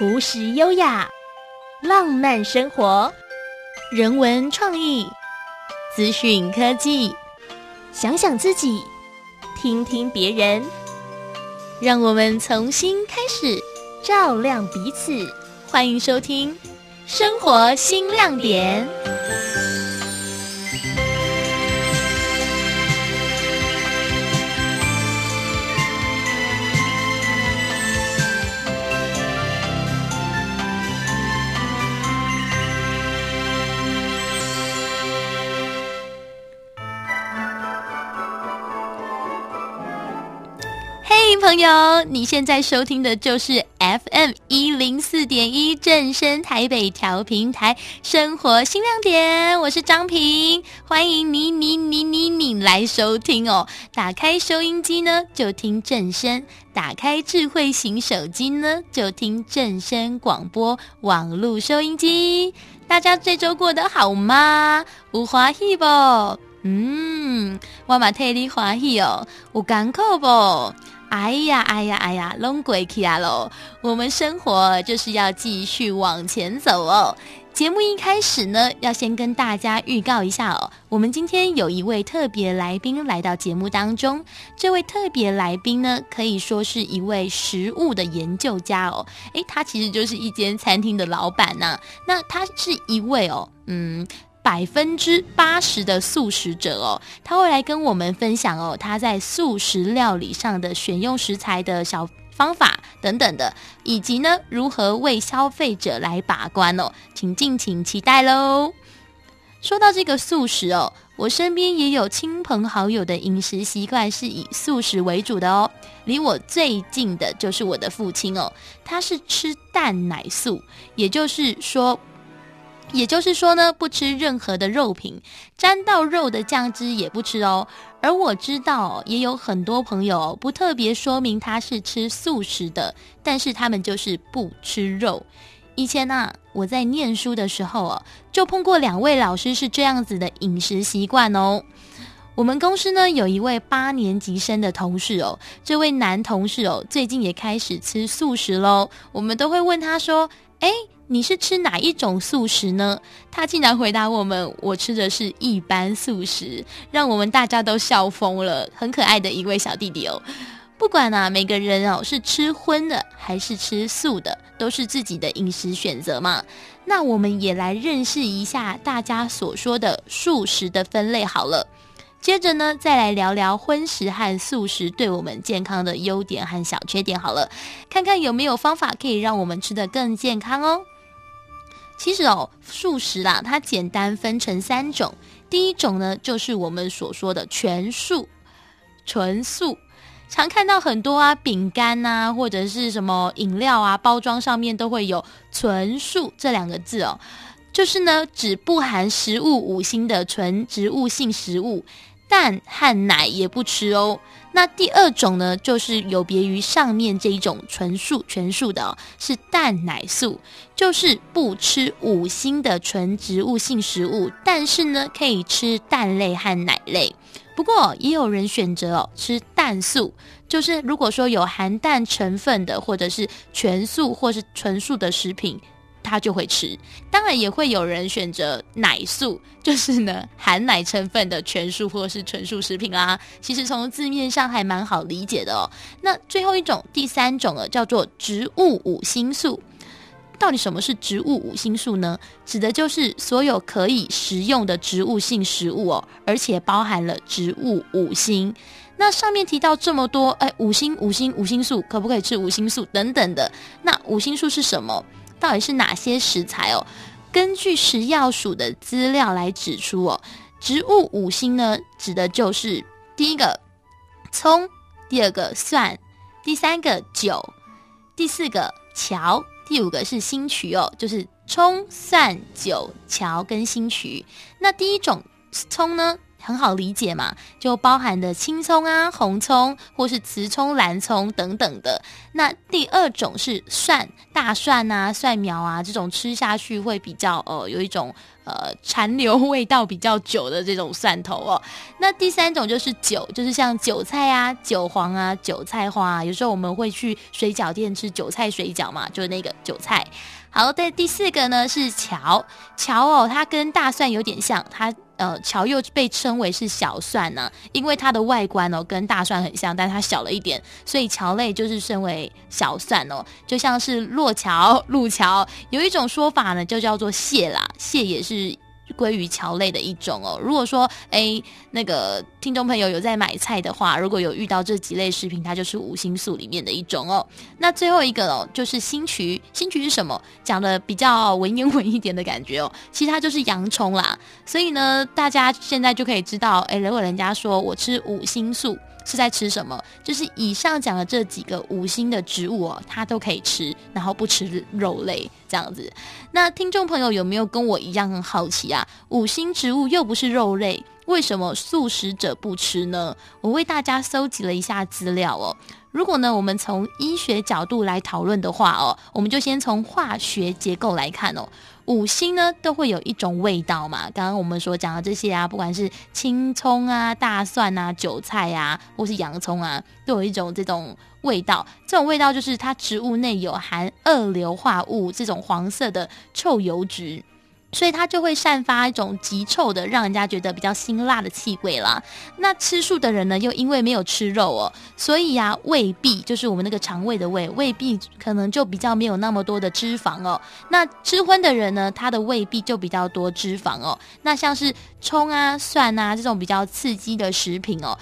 朴实优雅，浪漫生活，人文创意，资讯科技，想想自己，听听别人，让我们重新开始，照亮彼此。欢迎收听《生活新亮点》。朋友，你现在收听的就是 FM 一零四点一正声台北调频台生活新亮点，我是张平，欢迎你你你你你来收听哦。打开收音机呢，就听正声；打开智慧型手机呢，就听正声广播网络收音机。大家这周过得好吗？有欢喜不？嗯，我嘛替你欢喜哦。有艰苦不？哎呀，哎呀，哎呀，拢过去啊喽！我们生活就是要继续往前走哦。节目一开始呢，要先跟大家预告一下哦，我们今天有一位特别来宾来到节目当中。这位特别来宾呢，可以说是一位食物的研究家哦。诶，他其实就是一间餐厅的老板呐。那他是一位哦，嗯。百分之八十的素食者哦，他会来跟我们分享哦，他在素食料理上的选用食材的小方法等等的，以及呢，如何为消费者来把关哦，请敬请期待喽。说到这个素食哦，我身边也有亲朋好友的饮食习惯是以素食为主的哦。离我最近的就是我的父亲哦，他是吃蛋奶素，也就是说。也就是说呢，不吃任何的肉品，沾到肉的酱汁也不吃哦。而我知道，也有很多朋友不特别说明他是吃素食的，但是他们就是不吃肉。以前呢、啊，我在念书的时候哦，就碰过两位老师是这样子的饮食习惯哦。我们公司呢，有一位八年级生的同事哦，这位男同事哦，最近也开始吃素食喽。我们都会问他说：“哎。”你是吃哪一种素食呢？他竟然回答我们：“我吃的是一般素食。”让我们大家都笑疯了。很可爱的一位小弟弟哦。不管啊，每个人哦是吃荤的还是吃素的，都是自己的饮食选择嘛。那我们也来认识一下大家所说的素食的分类好了。接着呢，再来聊聊荤食和素食对我们健康的优点和小缺点好了，看看有没有方法可以让我们吃得更健康哦。其实哦，素食啦，它简单分成三种。第一种呢，就是我们所说的全素、纯素。常看到很多啊，饼干呐，或者是什么饮料啊，包装上面都会有“纯素”这两个字哦，就是呢，指不含食物五辛的纯植物性食物。蛋和奶也不吃哦。那第二种呢，就是有别于上面这一种纯素全素的，是蛋奶素，就是不吃五星的纯植物性食物，但是呢，可以吃蛋类和奶类。不过也有人选择哦，吃蛋素，就是如果说有含蛋成分的，或者是全素或是纯素的食品。他就会吃，当然也会有人选择奶素，就是呢含奶成分的全素或是纯素食品啦。其实从字面上还蛮好理解的哦。那最后一种，第三种呢，叫做植物五辛素。到底什么是植物五辛素呢？指的就是所有可以食用的植物性食物哦，而且包含了植物五辛。那上面提到这么多，哎，五辛、五辛、五辛素，可不可以吃五辛素等等的？那五辛素是什么？到底是哪些食材哦？根据食药署的资料来指出哦，植物五星呢，指的就是第一个葱，第二个蒜，第三个酒，第四个桥，第五个是兴渠哦，就是葱、蒜、酒、桥跟兴渠。那第一种葱呢，很好理解嘛，就包含的青葱啊、红葱或是慈葱、蓝葱等等的。那第二种是蒜，大蒜啊、蒜苗啊这种吃下去会比较呃有一种呃残留味道比较久的这种蒜头哦。那第三种就是韭，就是像韭菜啊、韭黄啊、韭菜花啊，有时候我们会去水饺店吃韭菜水饺嘛，就是那个韭菜。好，对，第四个呢是蕎，蕎哦，它跟大蒜有点像，它呃桥又被称为是小蒜呢，因为它的外观哦跟大蒜很像，但它小了一点，所以桥类就是称为小蒜哦，就像是落桥、路桥，有一种说法呢就叫做蟹啦，蟹也是。鲑鱼桥类的一种哦。如果说诶，那个听众朋友有在买菜的话，如果有遇到这几类食品，它就是五辛素里面的一种哦。那最后一个哦，就是兴渠。兴渠是什么？讲的比较文言文一点的感觉哦。其实它就是洋葱啦。所以呢，大家现在就可以知道，诶，如果人家说我吃五辛素。是在吃什么？就是以上讲的这几个五星的植物哦，它都可以吃，然后不吃肉类这样子。那听众朋友有没有跟我一样很好奇啊？五星植物又不是肉类，为什么素食者不吃呢？我为大家搜集了一下资料哦。如果呢，我们从医学角度来讨论的话哦，我们就先从化学结构来看哦。五辛呢都会有一种味道嘛，刚刚我们所讲的这些啊，不管是青葱啊、大蒜啊、韭菜啊，或是洋葱啊，都有一种这种味道。这种味道就是它植物内有含二硫化物这种黄色的臭油脂。所以它就会散发一种极臭的，让人家觉得比较辛辣的气味啦。那吃素的人呢，又因为没有吃肉哦，所以呀、胃壁就是我们那个肠胃的胃，胃壁可能就比较没有那么多的脂肪哦。那吃荤的人呢，他的胃壁就比较多脂肪哦。那像是葱啊、蒜啊这种比较刺激的食品哦，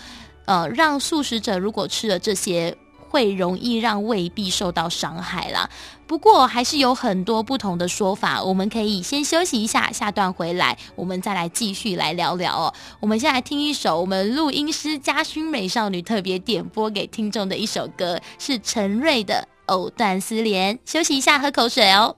呃，让素食者如果吃了这些。会容易让胃壁受到伤害啦。不过还是有很多不同的说法，我们可以先休息一下，下段回来我们再来继续来聊聊哦。我们先来听一首我们录音师嘉勋美少女特别点播给听众的一首歌，是陈瑞的《藕断丝连》。休息一下，喝口水哦。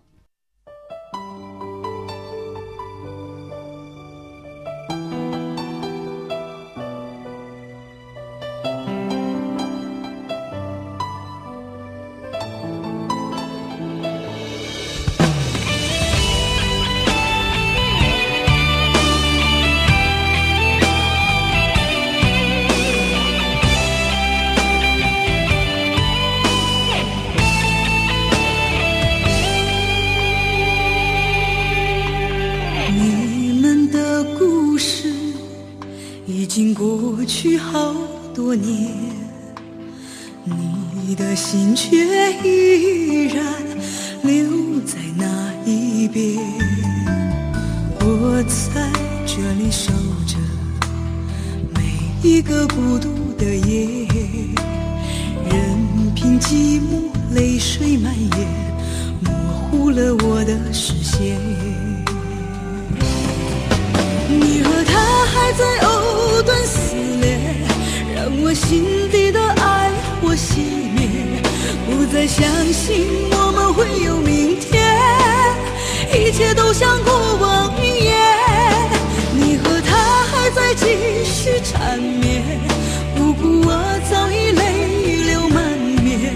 已经过去好多年你的心却依然留在那一边，我在这里守着每一个孤独的夜，任凭寂寞泪水蔓延，模糊了我的视线。他还在藕断丝连，让我心底的爱火熄灭，不再相信我们会有明天，一切都像过往云烟，你和他还在继续缠绵，不顾我早已泪流满面，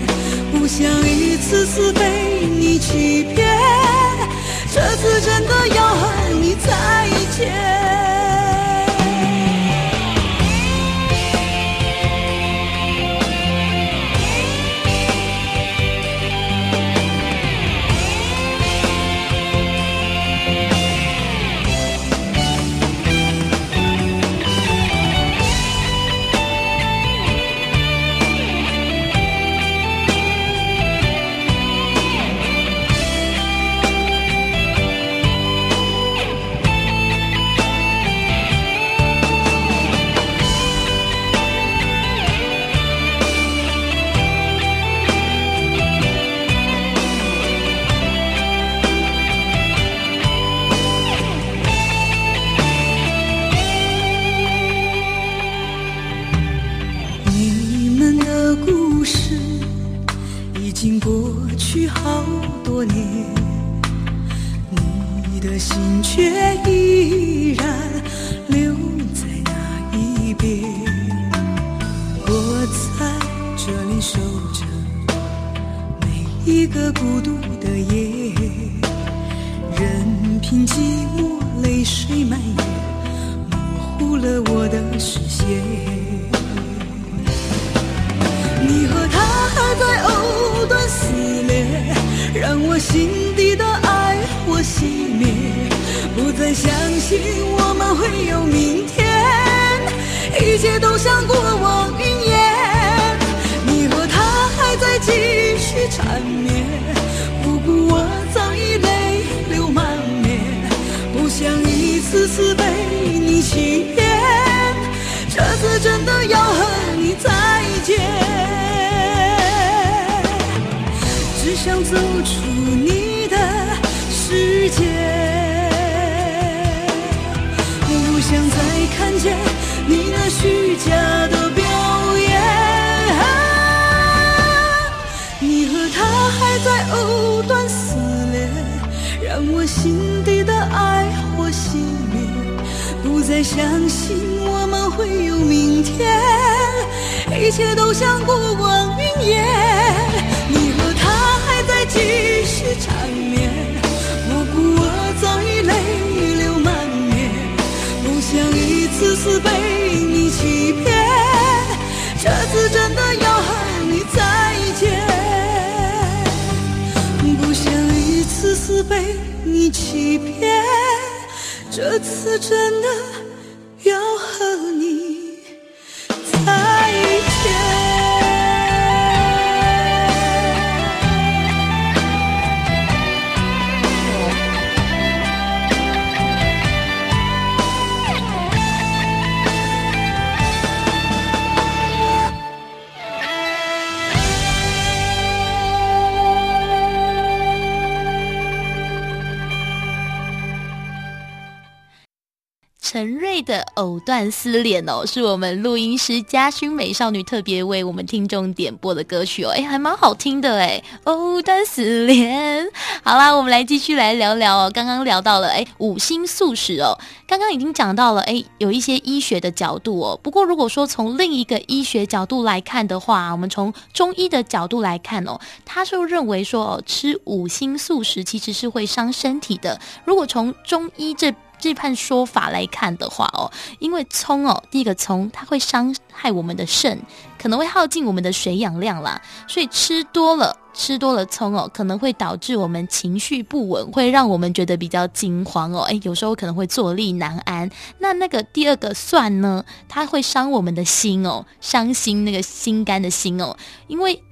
不想一次次被你欺骗，这次真的要和你再见。却依然留在那一边，我在这里守着每一个孤独的夜，任凭寂寞泪水蔓延，模糊了我的视线，你和他还在藕断丝连，让我心底的爱火熄灭。再相信我们会有明天，一切都像过往云烟。你和他还在继续缠绵，不顾我早已泪流满面。不想一次次被你欺骗，这次真的要和你再见。只想走出你再相信我们会有明天，一切都像过往云烟，你和他还在继续缠绵，不顾我早已泪流满面。不想一次次被你欺骗，这次真的要和你再见。不想一次次被你欺骗，这次真的陈瑞的藕断丝连哦，是我们录音师嘉勋美少女特别为我们听众点播的歌曲哦，哎，还蛮好听的哎，藕断丝连。好啦，我们来继续来聊聊哦，刚刚聊到了哎，五星素食哦，刚刚已经讲到了哎，有一些医学的角度哦。不过如果说从另一个医学角度来看的话，我们从中医的角度来看哦，他是认为说哦，吃五星素食其实是会伤身体的。如果从中医这这判说法来看的话哦，因为葱哦，第一个葱它会伤害我们的肾，可能会耗尽我们的水氧量啦，所以吃多了吃多了葱哦，可能会导致我们情绪不稳，会让我们觉得比较惊慌哦，诶，有时候可能会坐立难安。那那个第二个蒜呢，它会伤我们的心哦，伤心那个心肝的心哦，因为。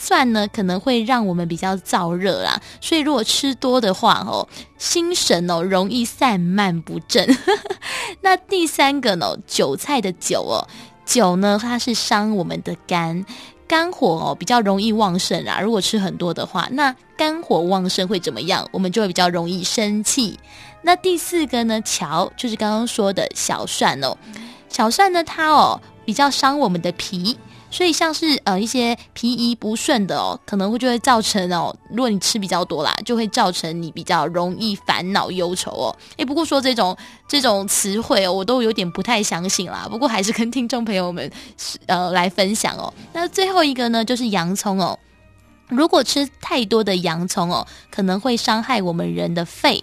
蒜呢，可能会让我们比较燥热啦，所以如果吃多的话哦，心神哦容易散漫不振。那第三个呢，韭菜的韭哦，韭呢它是伤我们的肝，肝火哦比较容易旺盛啊。如果吃很多的话，那肝火旺盛会怎么样？我们就会比较容易生气。那第四个呢，蕎就是刚刚说的小蒜哦，小蒜呢它哦比较伤我们的脾。所以像是呃一些脾胃不顺的哦，可能会就会造成哦，如果你吃比较多啦，就会造成你比较容易烦恼忧愁哦。诶，不过说这种这种词汇哦，我都有点不太相信啦。不过还是跟听众朋友们呃来分享哦。那最后一个呢，就是洋葱哦。如果吃太多的洋葱哦，可能会伤害我们人的肺，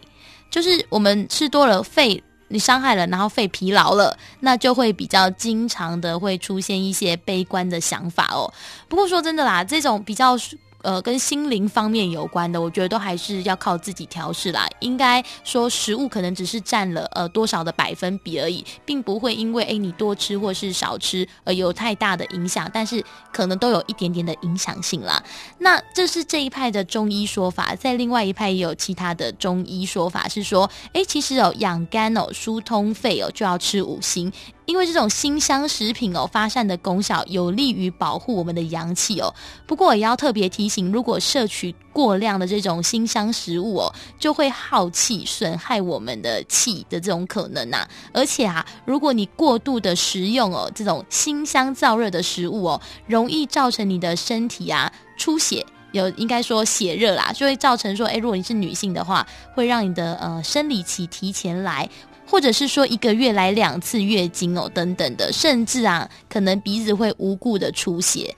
就是我们吃多了肺。你伤害了，然后肺疲劳了，那就会比较经常的会出现一些悲观的想法哦。不过说真的啦，这种比较。呃，跟心灵方面有关的，我觉得都还是要靠自己调试啦。应该说，食物可能只是占了呃多少的百分比而已，并不会因为诶你多吃或是少吃而有太大的影响，但是可能都有一点点的影响性啦。那这是这一派的中医说法，在另外一派也有其他的中医说法，是说，诶，其实哦养肝哦疏通肺哦就要吃五辛。因为这种辛香食品哦，发散的功效有利于保护我们的阳气哦。不过也要特别提醒，如果摄取过量的这种辛香食物哦，就会耗气，损害我们的气的这种可能呐。而且啊，如果你过度的食用哦，这种辛香燥热的食物哦，容易造成你的身体啊出血，有应该说血热啦，就会造成说，诶，如果你是女性的话，会让你的呃生理期提前来。或者是说一个月来两次月经哦，等等的，甚至啊，可能鼻子会无故的出血。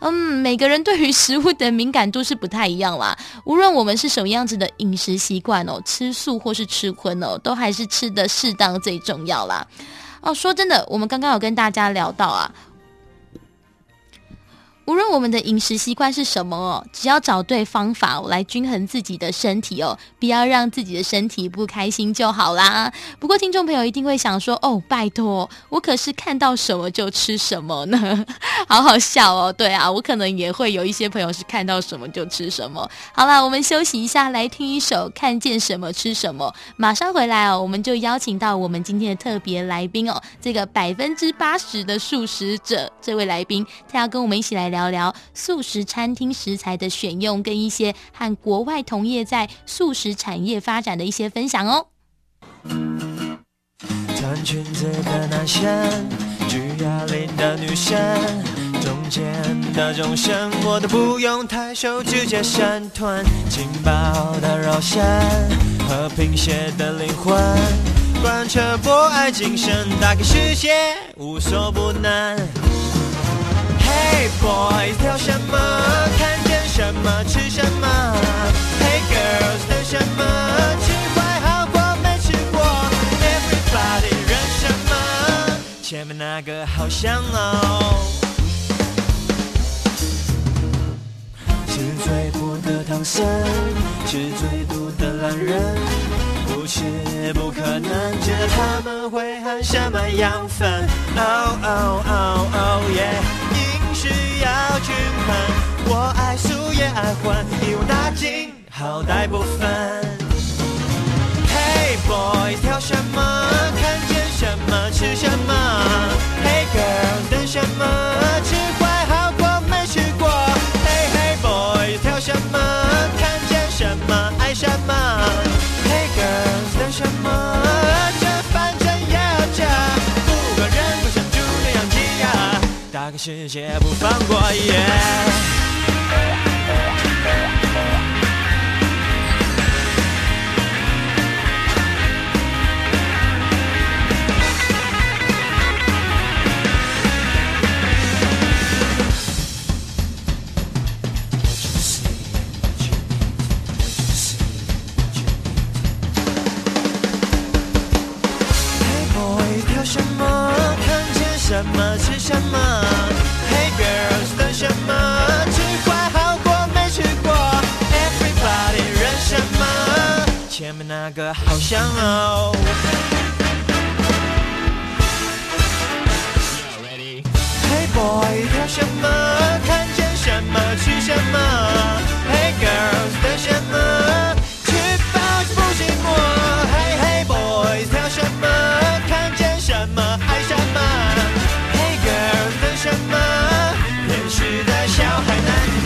嗯，每个人对于食物的敏感度是不太一样啦。无论我们是什么样子的饮食习惯哦，吃素或是吃荤哦，都还是吃的适当最重要啦。哦，说真的，我们刚刚有跟大家聊到啊。无论我们的饮食习惯是什么哦，只要找对方法来均衡自己的身体哦，不要让自己的身体不开心就好啦。不过听众朋友一定会想说：“哦，拜托，我可是看到什么就吃什么呢？” 好好笑哦。对啊，我可能也会有一些朋友是看到什么就吃什么。好啦，我们休息一下，来听一首《看见什么吃什么》。马上回来哦，我们就邀请到我们今天的特别来宾哦，这个百分之八十的素食者这位来宾，他要跟我们一起来聊。聊素食餐厅食材的选用，跟一些和国外同业在素食产业发展的一些分享哦。穿裙子的男生，举哑铃的女生，中间的众生，我都不用太熟，直接闪团。轻薄的肉身，和平鞋的灵魂，贯彻博爱精神，打开世界，无所不能。Hey boys，挑什么？看见什么吃什么？Hey girls，等什么？吃坏好过没吃过？Everybody，忍什么？前面那个好香哦。吃最多的唐僧，吃最毒的懒人，不吃不可能，知道他们会含什么养分哦哦哦爱荤，一网打尽，好歹不分。Hey boys，挑什么？看见什么吃什么？Hey girls，等什么？吃坏好过没吃过？Hey hey boys，挑什么？看见什么爱什么？Hey girls，等什么？这个世界不放过，yeah 想好。Hey boy，挑什么？看见什么？吃什么？Hey girls，等什么？吃饱不寂寞。Hey hey boys，挑什么？看见什么？爱什么？Hey girls，等什么？天使的小海南。